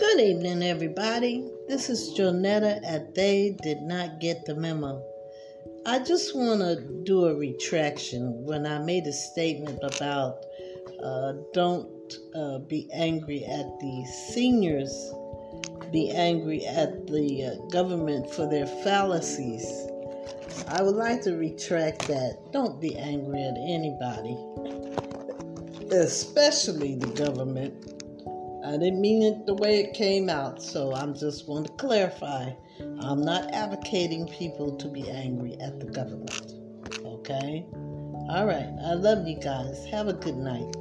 Good evening, everybody. This is Jonetta at They Did Not Get the Memo. I just want to do a retraction when I made a statement about uh, don't uh, be angry at the seniors, be angry at the uh, government for their fallacies. I would like to retract that. Don't be angry at anybody, especially the government I didn't mean it the way it came out, so I'm just going to clarify. I'm not advocating people to be angry at the government. Okay? All right. I love you guys. Have a good night.